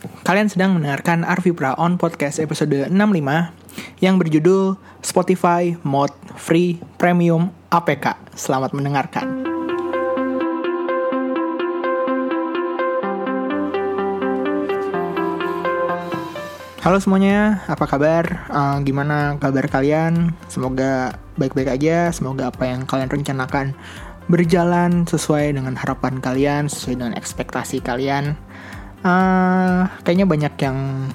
Kalian sedang mendengarkan Arvipra on podcast episode 65 yang berjudul Spotify Mode Free Premium APK. Selamat mendengarkan. Halo semuanya, apa kabar? Uh, gimana kabar kalian? Semoga baik-baik aja. Semoga apa yang kalian rencanakan berjalan sesuai dengan harapan kalian, sesuai dengan ekspektasi kalian. Uh, kayaknya banyak yang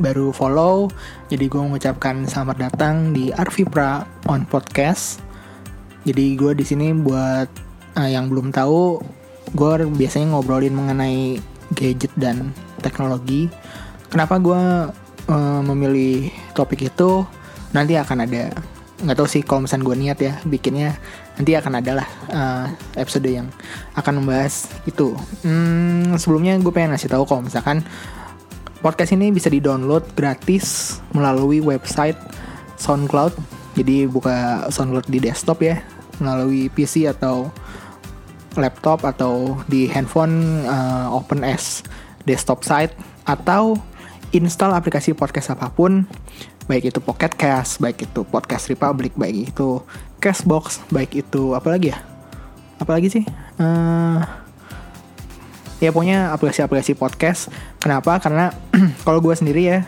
baru follow, jadi gue mengucapkan selamat datang di Arvipra on podcast. Jadi gue di sini buat uh, yang belum tahu, gue biasanya ngobrolin mengenai gadget dan teknologi. Kenapa gue uh, memilih topik itu nanti akan ada nggak tahu sih kalau misalnya gue niat ya bikinnya nanti akan ada lah uh, episode yang akan membahas itu. Hmm, sebelumnya gue pengen ngasih tahu kalau misalkan podcast ini bisa di download gratis melalui website SoundCloud. Jadi buka SoundCloud di desktop ya melalui PC atau laptop atau di handphone uh, open as desktop site atau install aplikasi podcast apa pun, baik itu Pocket Cast, baik itu Podcast Republic, baik itu Castbox, baik itu apa lagi ya? Apalagi sih? Uh, ya pokoknya aplikasi-aplikasi podcast. Kenapa? Karena kalau gue sendiri ya,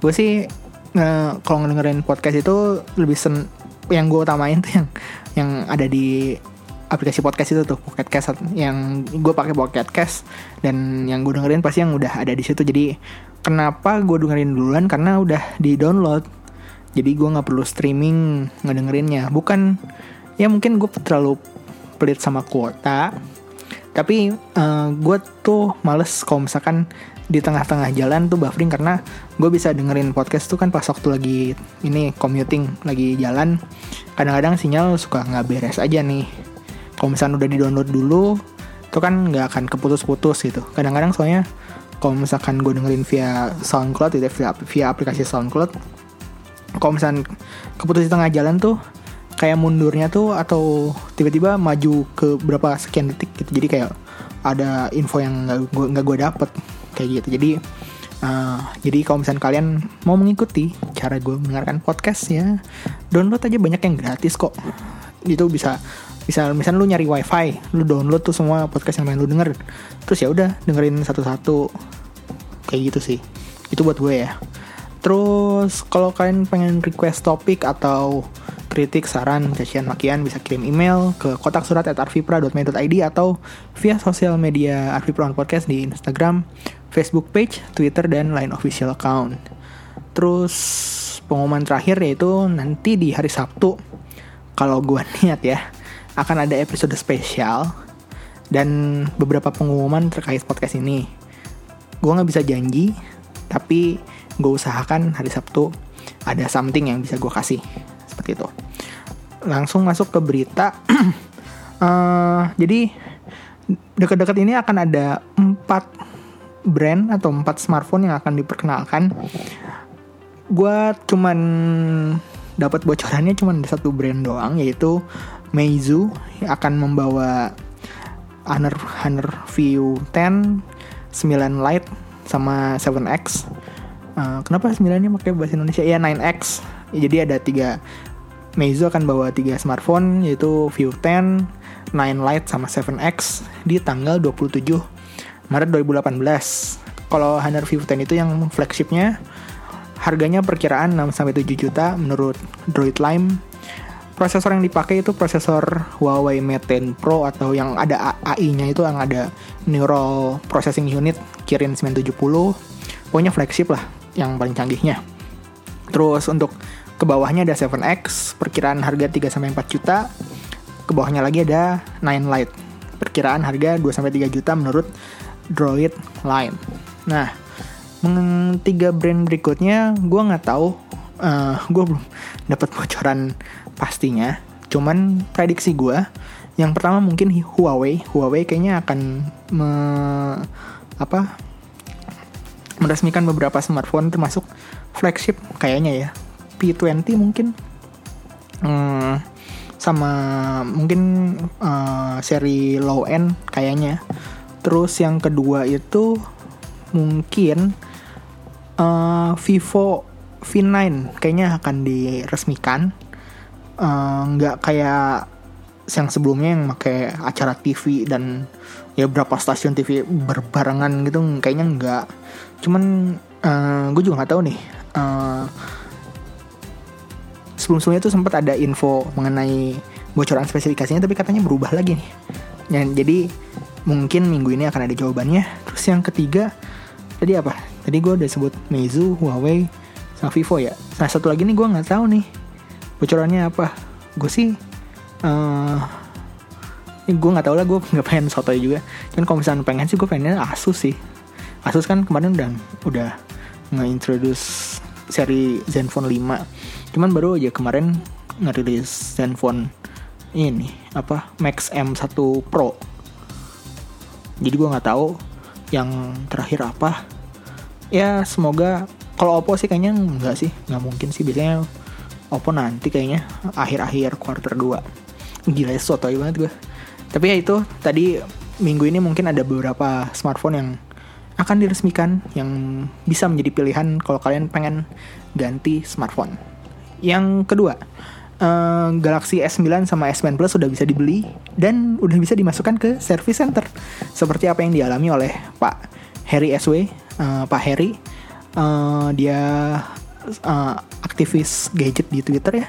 gue sih uh, kalau ngedengerin podcast itu lebih sen yang gue utamain tuh yang yang ada di aplikasi podcast itu tuh Pocket Cast yang gue pakai Pocket Cast dan yang gue dengerin pasti yang udah ada di situ jadi kenapa gue dengerin duluan karena udah di download jadi gue nggak perlu streaming ngedengerinnya. Bukan ya mungkin gue terlalu pelit sama kuota. Tapi uh, eh, gue tuh males kalau misalkan di tengah-tengah jalan tuh buffering karena gue bisa dengerin podcast tuh kan pas waktu lagi ini commuting lagi jalan. Kadang-kadang sinyal suka nggak beres aja nih. Kalau misalnya udah di download dulu itu kan nggak akan keputus-putus gitu. Kadang-kadang soalnya kalau misalkan gue dengerin via SoundCloud itu via aplikasi SoundCloud kalau misalkan keputus di tengah jalan tuh kayak mundurnya tuh atau tiba-tiba maju ke berapa sekian detik gitu. Jadi kayak ada info yang nggak gue dapet kayak gitu. Jadi uh, jadi kalau misalnya kalian mau mengikuti cara gue mendengarkan podcast ya download aja. Banyak yang gratis kok. Itu bisa bisa misalnya lu nyari wifi lu download tuh semua podcast yang main lu denger. Terus ya udah dengerin satu-satu. Kayak gitu sih. Itu buat gue ya terus kalau kalian pengen request topik atau kritik, saran, cacian, makian bisa kirim email ke kotak surat at arvipra.me.id atau via sosial media Arvipra Podcast di Instagram, Facebook page, Twitter, dan lain official account. Terus pengumuman terakhir yaitu nanti di hari Sabtu kalau gue niat ya akan ada episode spesial dan beberapa pengumuman terkait podcast ini. Gue nggak bisa janji, tapi gue usahakan hari Sabtu ada something yang bisa gue kasih seperti itu. Langsung masuk ke berita. uh, jadi dekat-dekat ini akan ada empat brand atau empat smartphone yang akan diperkenalkan. Gue cuman dapat bocorannya cuma ada satu brand doang yaitu Meizu akan membawa Honor Honor View 10, 9 Lite sama 7X. Uh, kenapa 9-nya pakai bahasa Indonesia? Ya 9X. Ya, jadi ada tiga Meizu akan bawa tiga smartphone yaitu View 10, 9 Lite sama 7X di tanggal 27 Maret 2018. Kalau Honor View 10 itu yang flagshipnya harganya perkiraan 6 sampai 7 juta menurut Droid Lime prosesor yang dipakai itu prosesor Huawei Mate 10 Pro atau yang ada AI-nya itu yang ada Neural Processing Unit Kirin 970 pokoknya flagship lah yang paling canggihnya terus untuk ke bawahnya ada 7X perkiraan harga 3 sampai 4 juta ke bawahnya lagi ada 9 Lite perkiraan harga 2 sampai 3 juta menurut Droid Line nah tiga brand berikutnya gue nggak tahu uh, gue belum dapat bocoran pastinya. Cuman prediksi gue, yang pertama mungkin Huawei. Huawei kayaknya akan me, apa meresmikan beberapa smartphone termasuk flagship kayaknya ya. P20 mungkin. Hmm, sama mungkin uh, seri low end kayaknya. Terus yang kedua itu mungkin uh, Vivo V9 kayaknya akan diresmikan Eh, nggak uh, kayak yang sebelumnya yang pakai acara TV dan ya berapa stasiun TV berbarengan gitu kayaknya nggak cuman uh, eh, gue juga nggak tahu nih uh, sebelum-sebelumnya tuh sempat ada info mengenai bocoran spesifikasinya tapi katanya berubah lagi nih. Ya, jadi mungkin minggu ini akan ada jawabannya. Terus yang ketiga tadi apa? Tadi gue udah sebut Meizu Huawei sama Vivo ya. Nah satu lagi nih gue nggak tahu nih bocorannya apa. Gue sih uh, gue nggak tahu lah gue nggak pengen soto juga. Cuman kalau misalnya pengen sih gue pengennya Asus sih Asus kan kemarin udah udah nge-introduce seri Zenfone 5 cuman baru aja kemarin ngerilis Zenfone ini apa Max M1 Pro. Jadi gue nggak tahu yang terakhir apa. Ya semoga kalau Oppo sih kayaknya nggak sih nggak mungkin sih. Biasanya Oppo nanti kayaknya akhir-akhir quarter 2 gila ya sotoy banget gue tapi ya itu tadi minggu ini mungkin ada beberapa smartphone yang akan diresmikan yang bisa menjadi pilihan kalau kalian pengen ganti smartphone yang kedua uh, Galaxy S9 sama S9 Plus sudah bisa dibeli dan udah bisa dimasukkan ke service center seperti apa yang dialami oleh Pak Harry SW uh, eh, Pak Harry uh, dia uh, aktivis gadget di Twitter ya.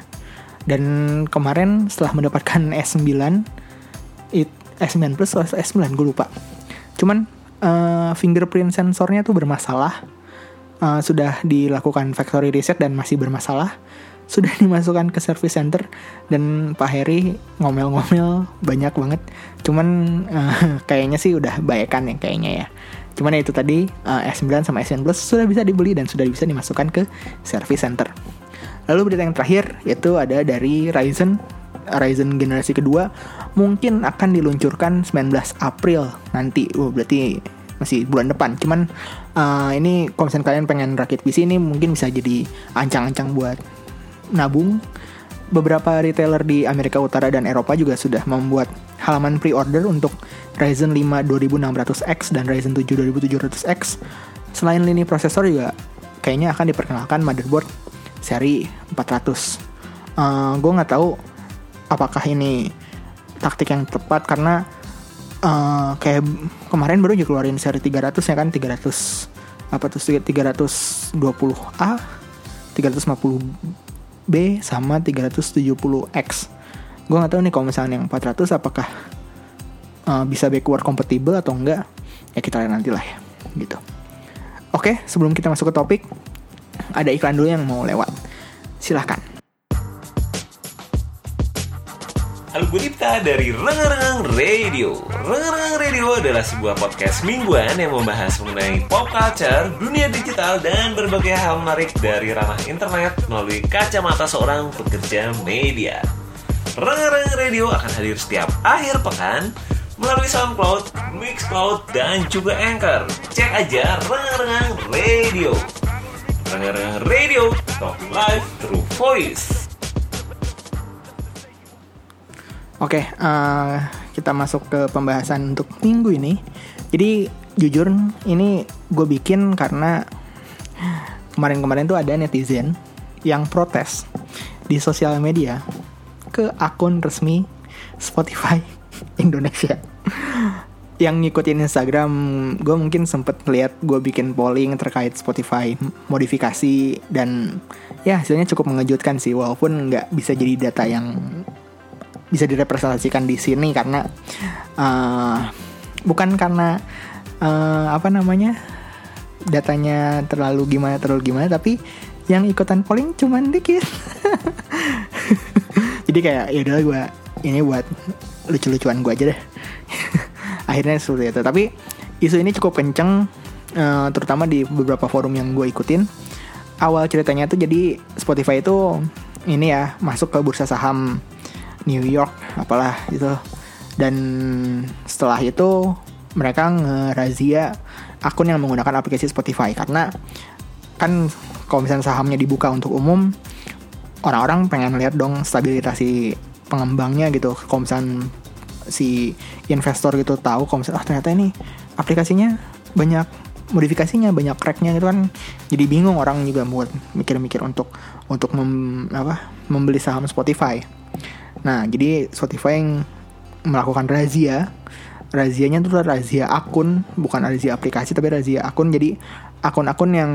Dan kemarin setelah mendapatkan S9 it, S9 Plus atau S9 gue lupa. Cuman uh, fingerprint sensornya tuh bermasalah. Uh, sudah dilakukan factory reset dan masih bermasalah. Sudah dimasukkan ke service center dan Pak Heri ngomel-ngomel banyak banget. Cuman uh, kayaknya sih udah bayakan ya kayaknya ya. Cuman ya itu tadi uh, S9 sama S9 Plus sudah bisa dibeli dan sudah bisa dimasukkan ke service center. Lalu berita yang terakhir yaitu ada dari Ryzen Ryzen generasi kedua mungkin akan diluncurkan 19 April nanti. Oh, berarti masih bulan depan. Cuman uh, ini kalau kalian pengen rakit PC ini mungkin bisa jadi ancang-ancang buat nabung. Beberapa retailer di Amerika Utara dan Eropa juga sudah membuat halaman pre-order untuk Ryzen 5 2600X dan Ryzen 7 2700X. Selain lini prosesor juga kayaknya akan diperkenalkan motherboard seri 400. Uh, gue nggak tahu apakah ini taktik yang tepat? Karena uh, kayak kemarin baru juga keluarin seri 300 ya kan? 300 apa tuh 320A 350B sama 370X gue nggak tahu nih kalau misalnya yang 400 apakah uh, bisa backward compatible atau enggak? Ya kita lihat nanti lah ya gitu. Oke sebelum kita masuk ke topik ada iklan dulu yang mau lewat. Silahkan Halo gue Dipta dari Rengereng Radio Rengereng Radio adalah sebuah podcast mingguan yang membahas mengenai pop culture, dunia digital, dan berbagai hal menarik dari ranah internet melalui kacamata seorang pekerja media Rengereng Radio akan hadir setiap akhir pekan melalui SoundCloud, Mixcloud, dan juga Anchor. Cek aja Rengang-Rengang Radio. Rengang-Rengang Radio, talk live through voice. Oke, okay, uh, eh, kita masuk ke pembahasan untuk minggu ini. Jadi jujur ini gue bikin karena kemarin-kemarin tuh ada netizen yang protes di sosial media ke akun resmi Spotify Indonesia yang ngikutin Instagram gue mungkin sempet lihat gue bikin polling terkait Spotify modifikasi dan ya hasilnya cukup mengejutkan sih walaupun nggak bisa jadi data yang bisa direpresentasikan di sini karena uh, bukan karena uh, apa namanya datanya terlalu gimana terlalu gimana tapi yang ikutan polling cuman dikit. Jadi kayak ya udah gue ini buat lucu-lucuan gue aja deh. Akhirnya seperti itu. Tapi isu ini cukup kenceng uh, terutama di beberapa forum yang gue ikutin. Awal ceritanya tuh jadi Spotify itu ini ya masuk ke bursa saham New York apalah itu dan setelah itu mereka ngerazia akun yang menggunakan aplikasi Spotify. Karena kan kalau misalnya sahamnya dibuka untuk umum orang-orang pengen lihat dong stabilitas si pengembangnya gitu. Kalau misalnya si investor gitu tahu kalau misalnya oh, ternyata ini aplikasinya banyak modifikasinya banyak cracknya gitu kan. Jadi bingung orang juga buat mikir-mikir untuk untuk mem, apa membeli saham Spotify nah jadi Spotify yang melakukan razia. Razianya tuh razia akun bukan razia aplikasi tapi razia akun. Jadi akun-akun yang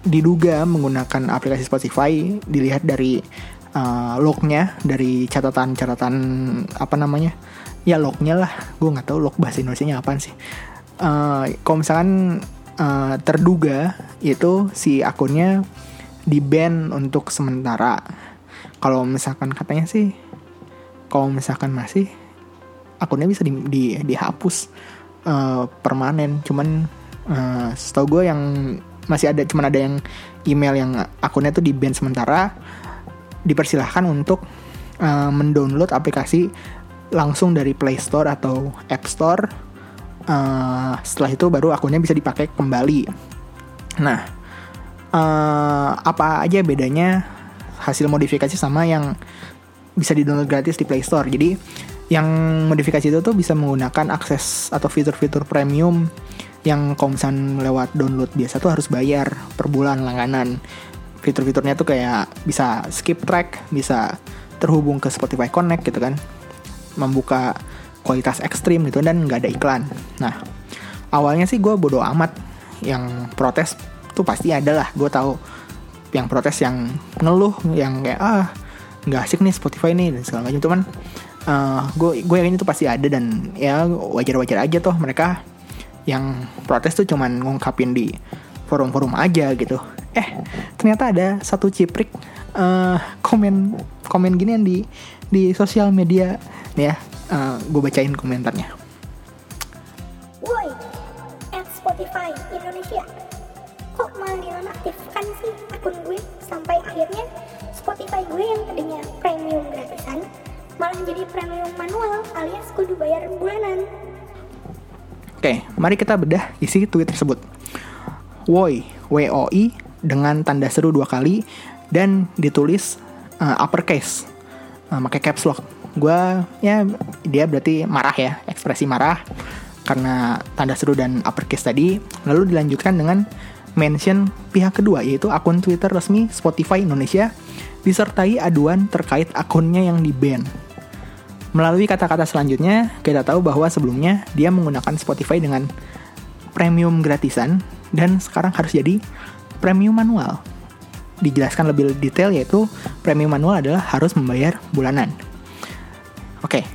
diduga menggunakan aplikasi Spotify dilihat dari uh, lognya dari catatan-catatan apa namanya? Ya lognya lah. Gue nggak tahu log bahasa Indonesia nya apa sih. Uh, kalau misalkan uh, terduga itu si akunnya di ban untuk sementara. Kalau misalkan katanya sih kalau misalkan masih akunnya bisa di, di dihapus uh, permanen cuman uh, setahu gue yang masih ada cuman ada yang email yang akunnya tuh di ban sementara dipersilahkan untuk uh, mendownload aplikasi langsung dari Play Store atau App Store. Uh, setelah itu baru akunnya bisa dipakai kembali. Nah, uh, apa aja bedanya hasil modifikasi sama yang bisa di-download gratis di Play Store? Jadi, yang modifikasi itu tuh bisa menggunakan akses atau fitur-fitur premium yang kalau lewat download biasa tuh harus bayar per bulan langganan. Fitur-fiturnya tuh kayak bisa skip track, bisa terhubung ke Spotify Connect gitu kan membuka kualitas ekstrim gitu dan nggak ada iklan. Nah, awalnya sih gue bodoh amat yang protes tuh pasti ada lah. Gue tahu yang protes yang ngeluh yang kayak ah nggak asik nih Spotify nih dan segala macam. Cuman gue uh, gue yakin itu pasti ada dan ya wajar-wajar aja tuh mereka yang protes tuh cuman ngungkapin di forum-forum aja gitu. Eh ternyata ada satu ciprik uh, komen komen gini yang di di sosial media nih ya uh, gue bacain komentarnya kudu bayar bulanan. Oke, mari kita bedah isi tweet tersebut. Woi, W-O-I dengan tanda seru dua kali dan ditulis uh, uppercase uh, pakai caps lock. Gue ya dia berarti marah ya ekspresi marah karena tanda seru dan uppercase tadi. Lalu dilanjutkan dengan mention pihak kedua yaitu akun Twitter resmi Spotify Indonesia disertai aduan terkait akunnya yang di ban. Melalui kata-kata selanjutnya, kita tahu bahwa sebelumnya dia menggunakan Spotify dengan premium gratisan dan sekarang harus jadi premium manual. Dijelaskan lebih detail yaitu premium manual adalah harus membayar bulanan. Oke,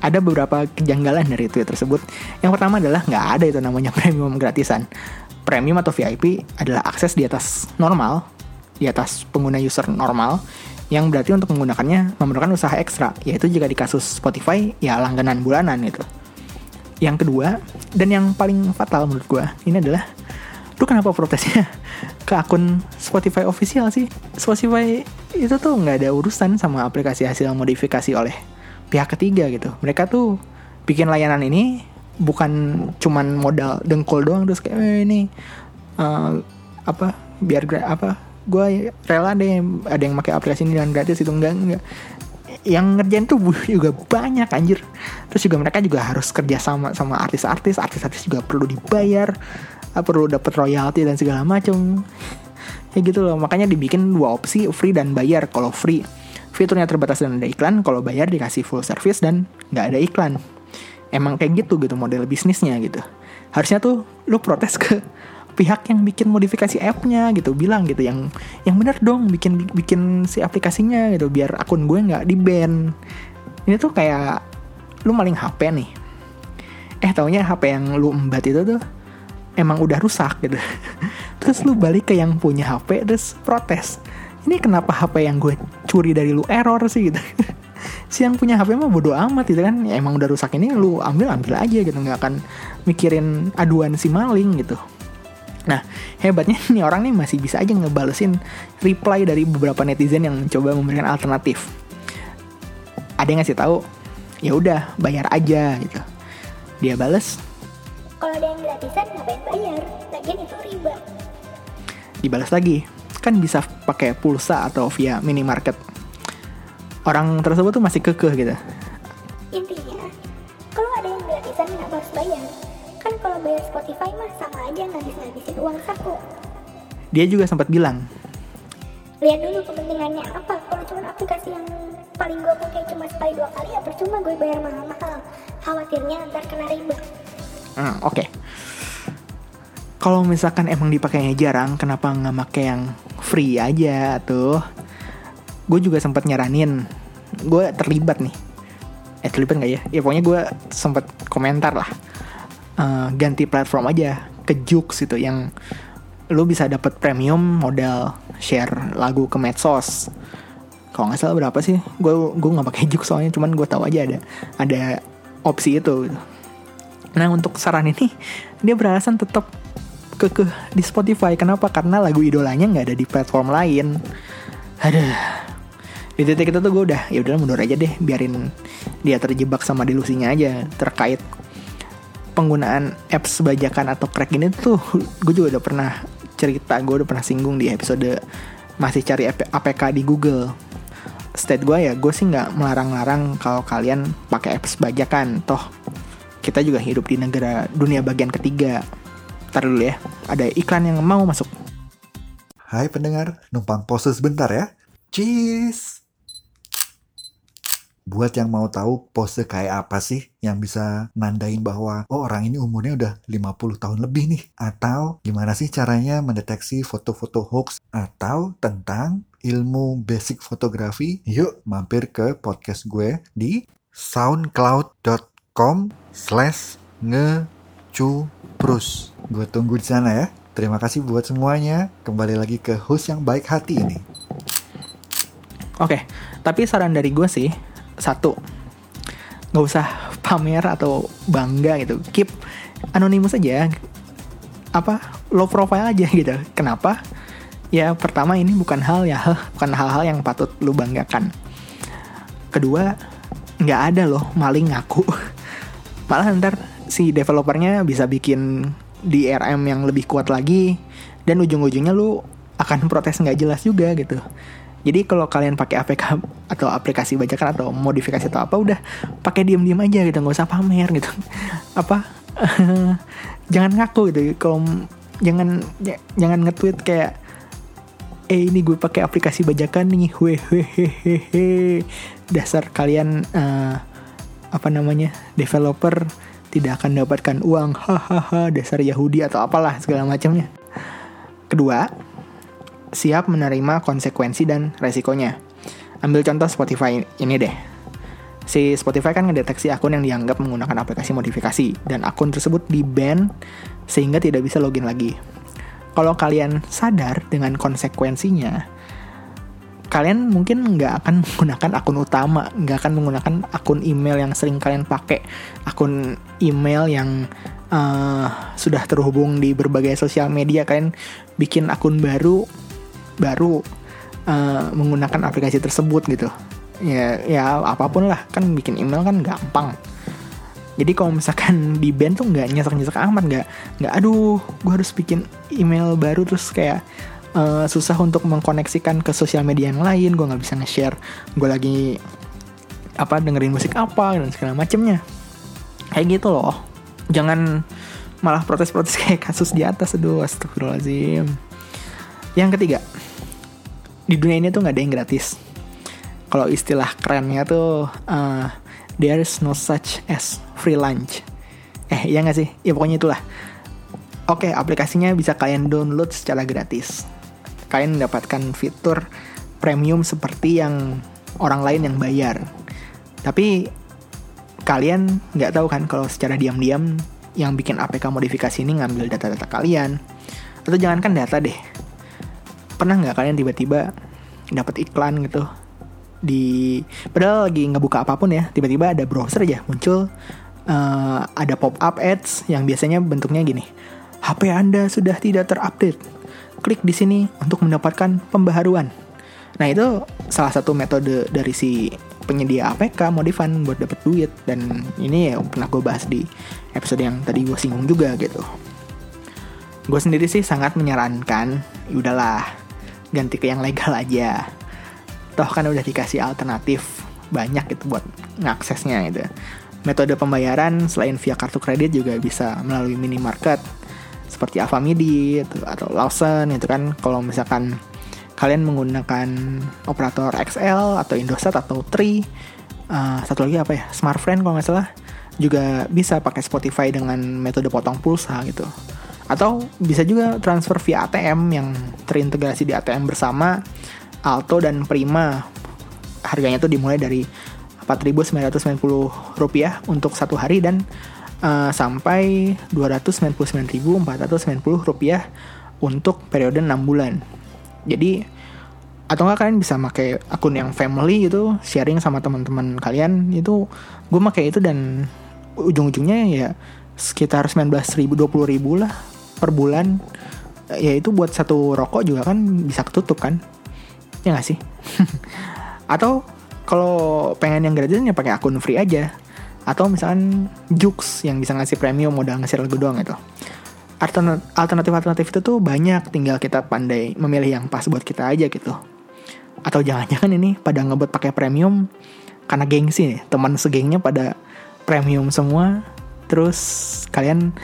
ada beberapa kejanggalan dari tweet tersebut. Yang pertama adalah nggak ada itu namanya premium gratisan. Premium atau VIP adalah akses di atas normal, di atas pengguna user normal, yang berarti untuk menggunakannya memerlukan usaha ekstra, yaitu jika di kasus Spotify ya langganan bulanan itu. Yang kedua, dan yang paling fatal menurut gue, ini adalah lu kenapa protesnya ke akun Spotify official sih? Spotify itu tuh nggak ada urusan sama aplikasi hasil modifikasi oleh pihak ketiga gitu mereka tuh bikin layanan ini bukan cuman modal dengkul doang terus kayak eh, ini uh, apa biar apa gue rela deh ada yang pakai aplikasi ini dengan gratis itu enggak enggak. Yang ngerjain tuh juga banyak anjir. Terus juga mereka juga harus kerja sama sama artis-artis. Artis-artis juga perlu dibayar perlu dapat royalti dan segala macam ya gitu loh makanya dibikin dua opsi free dan bayar. Kalau free fiturnya terbatas dan ada iklan. Kalau bayar dikasih full service dan nggak ada iklan. Emang kayak gitu gitu model bisnisnya gitu. Harusnya tuh lu protes ke pihak yang bikin modifikasi app-nya gitu bilang gitu yang yang bener dong bikin bikin si aplikasinya gitu biar akun gue nggak di ban. Ini tuh kayak lu maling HP nih. Eh taunya HP yang lu embat itu tuh emang udah rusak gitu. Terus lu balik ke yang punya HP terus protes. Ini kenapa HP yang gue curi dari lu error sih gitu? Si yang punya HP mah bodo amat gitu kan. Ya, emang udah rusak ini lu ambil ambil aja gitu nggak akan mikirin aduan si maling gitu nah hebatnya nih orang nih masih bisa aja ngebalesin reply dari beberapa netizen yang mencoba memberikan alternatif. Ada yang ngasih tahu ya udah bayar aja gitu. Dia bales. Kalau ada yang gratisan ngapain bayar? Lagian itu riba. Dibalas lagi. Kan bisa pakai pulsa atau via minimarket. Orang tersebut tuh masih kekeh gitu. Bayar? Spotify mah sama aja ngabis-ngabisin uang saku. Dia juga sempat bilang, Lihat dulu kepentingannya apa. Kalau cuma aplikasi yang paling gue pakai cuma sekali dua kali ya percuma gue bayar mahal-mahal. Khawatirnya ntar kena ribet. Hmm, oke. Kalau misalkan emang dipakainya jarang, kenapa nggak pakai yang free aja tuh? Gue juga sempat nyaranin, gue terlibat nih. Eh terlibat nggak ya? Ya pokoknya gue sempat komentar lah. Eh, ganti platform aja ke Joox gitu yang lu bisa dapat premium modal share lagu ke medsos. Kalau nggak salah berapa sih? Gue gue nggak pakai Joox soalnya, cuman gue tahu aja ada ada opsi itu. Nah untuk saran ini dia beralasan tetap kekeh di Spotify. Kenapa? Karena lagu idolanya nggak ada di platform lain. Aduh. Di titik itu tuh gue udah ya udah mundur aja deh, biarin dia terjebak sama delusinya aja terkait penggunaan apps bajakan atau crack ini tuh gue juga udah pernah cerita gue udah pernah singgung di episode masih cari APK di Google state gue ya gue sih nggak melarang-larang kalau kalian pakai apps bajakan toh kita juga hidup di negara dunia bagian ketiga Ntar dulu ya ada iklan yang mau masuk Hai pendengar, numpang pose sebentar ya. Cheese! Buat yang mau tahu pose kayak apa sih yang bisa nandain bahwa oh orang ini umurnya udah 50 tahun lebih nih. Atau gimana sih caranya mendeteksi foto-foto hoax atau tentang ilmu basic fotografi? Yuk mampir ke podcast gue di soundcloud.com slash ngecuprus. Gue tunggu di sana ya. Terima kasih buat semuanya. Kembali lagi ke host yang baik hati ini. Oke, tapi saran dari gue sih satu nggak usah pamer atau bangga gitu, keep anonimus aja, apa low profile aja gitu. Kenapa? Ya pertama ini bukan hal ya bukan hal-hal yang patut lu banggakan. Kedua nggak ada loh maling ngaku. Malah ntar si developernya bisa bikin DRM yang lebih kuat lagi dan ujung-ujungnya lu akan protes nggak jelas juga gitu. Jadi kalau kalian pakai APK atau aplikasi bajakan atau modifikasi atau apa udah pakai diam-diam aja gitu, nggak usah pamer gitu. Apa? jangan ngaku gitu. Kalau jangan ya, jangan nge-tweet kayak eh ini gue pakai aplikasi bajakan nih, hehehe. Dasar kalian uh, apa namanya? developer tidak akan mendapatkan uang hahaha dasar Yahudi atau apalah segala macamnya. Kedua, siap menerima konsekuensi dan resikonya. Ambil contoh Spotify ini deh. Si Spotify kan ngedeteksi akun yang dianggap menggunakan aplikasi modifikasi dan akun tersebut di-ban sehingga tidak bisa login lagi. Kalau kalian sadar dengan konsekuensinya, kalian mungkin nggak akan menggunakan akun utama, nggak akan menggunakan akun email yang sering kalian pakai, akun email yang uh, sudah terhubung di berbagai sosial media, kalian bikin akun baru, baru uh, menggunakan aplikasi tersebut gitu. Ya, ya apa pun lah, kan bikin email kan gampang. Jadi kalau misalkan di band tuh nggak nyesek-nyesek amat, nggak nggak aduh, gue harus bikin email baru terus kayak uh, susah untuk mengkoneksikan ke sosial media yang lain gue nggak bisa nge-share gue lagi apa dengerin musik apa dan segala macemnya kayak gitu loh jangan malah protes-protes kayak kasus di atas aduh astagfirullahaladzim yang ketiga di dunia ini tuh nggak ada yang gratis kalau istilah kerennya tuh uh, there is no such as free lunch eh iya nggak sih ya pokoknya itulah Oke, aplikasinya bisa kalian download secara gratis kalian mendapatkan fitur premium seperti yang orang lain yang bayar. Tapi kalian nggak tahu kan kalau secara diam-diam yang bikin APK modifikasi ini ngambil data-data kalian. Atau jangankan data deh. Pernah nggak kalian tiba-tiba dapat iklan gitu di padahal lagi nggak buka apa pun ya tiba-tiba ada browser aja muncul uh, ada pop up ads yang biasanya bentuknya gini HP Anda sudah tidak terupdate klik di sini untuk mendapatkan pembaharuan. Nah itu salah satu metode dari si penyedia APK modifan buat dapat duit dan ini ya pernah gue bahas di episode yang tadi gue singgung juga gitu. Gue sendiri sih sangat menyarankan, ya udahlah ganti ke yang legal aja. Toh kan udah dikasih alternatif banyak gitu buat ngaksesnya gitu. Metode pembayaran selain via kartu kredit juga bisa melalui minimarket seperti Avamidi itu, atau Lawson itu kan kalau misalkan kalian menggunakan operator XL atau Indosat atau Tri uh, satu lagi apa ya Smartfriend kalau nggak salah juga bisa pakai Spotify dengan metode potong pulsa gitu atau bisa juga transfer via ATM yang terintegrasi di ATM bersama Alto dan Prima. Harganya tuh dimulai dari 4.990 rupiah untuk satu hari dan uh, sampai 299.490 rupiah untuk periode 6 bulan. Jadi atau nggak kalian bisa pakai akun yang family gitu sharing sama teman-teman kalian itu gue pakai itu dan ujung-ujungnya ya sekitar 19 ribu 20 ribu lah per bulan ya itu buat satu rokok juga kan bisa ketutup kan? Ya nggak sih? Atau kalau pengen yang gratis ya pakai akun free aja. Atau misalkan Jux yang bisa ngasih premium modal ngasih lagu doang itu alternatif-alternatif itu tuh banyak tinggal kita pandai memilih yang pas buat kita aja gitu. Atau jangan-jangan ini pada ngebuat pakai premium karena gengsi nih. Teman segengnya pada premium semua terus kalian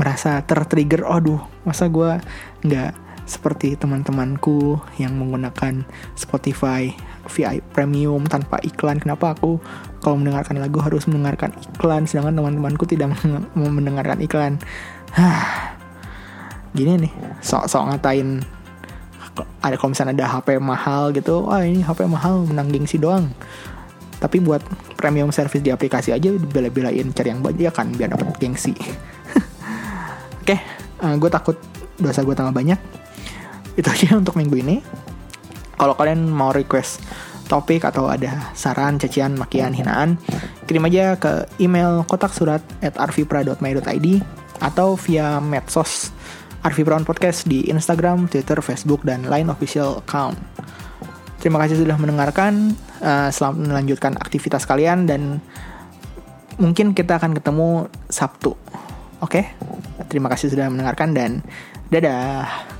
merasa tertrigger aduh masa gue nggak seperti teman-temanku yang menggunakan Spotify VI premium tanpa iklan? Kenapa aku kalau mendengarkan lagu harus mendengarkan iklan sedangkan teman-temanku tidak mendengarkan iklan? Hah, gini nih sok-sok ngatain ada kalau misalnya ada HP mahal gitu wah ini HP mahal menang gengsi doang. Tapi buat premium service di aplikasi aja bela-belain cari yang banyak kan biar dapat gengsi oke okay, uh, gue takut dosa gue tambah banyak itu aja untuk minggu ini kalau kalian mau request topik atau ada saran, cacian, makian, hinaan, kirim aja ke email kotak surat at arvipra.my.id atau via medsos Arvi Brown Podcast di Instagram, Twitter, Facebook, dan lain official account. Terima kasih sudah mendengarkan. Uh, selamat melanjutkan aktivitas kalian dan mungkin kita akan ketemu Sabtu. Oke? Okay? Terima kasih sudah mendengarkan dan dadah.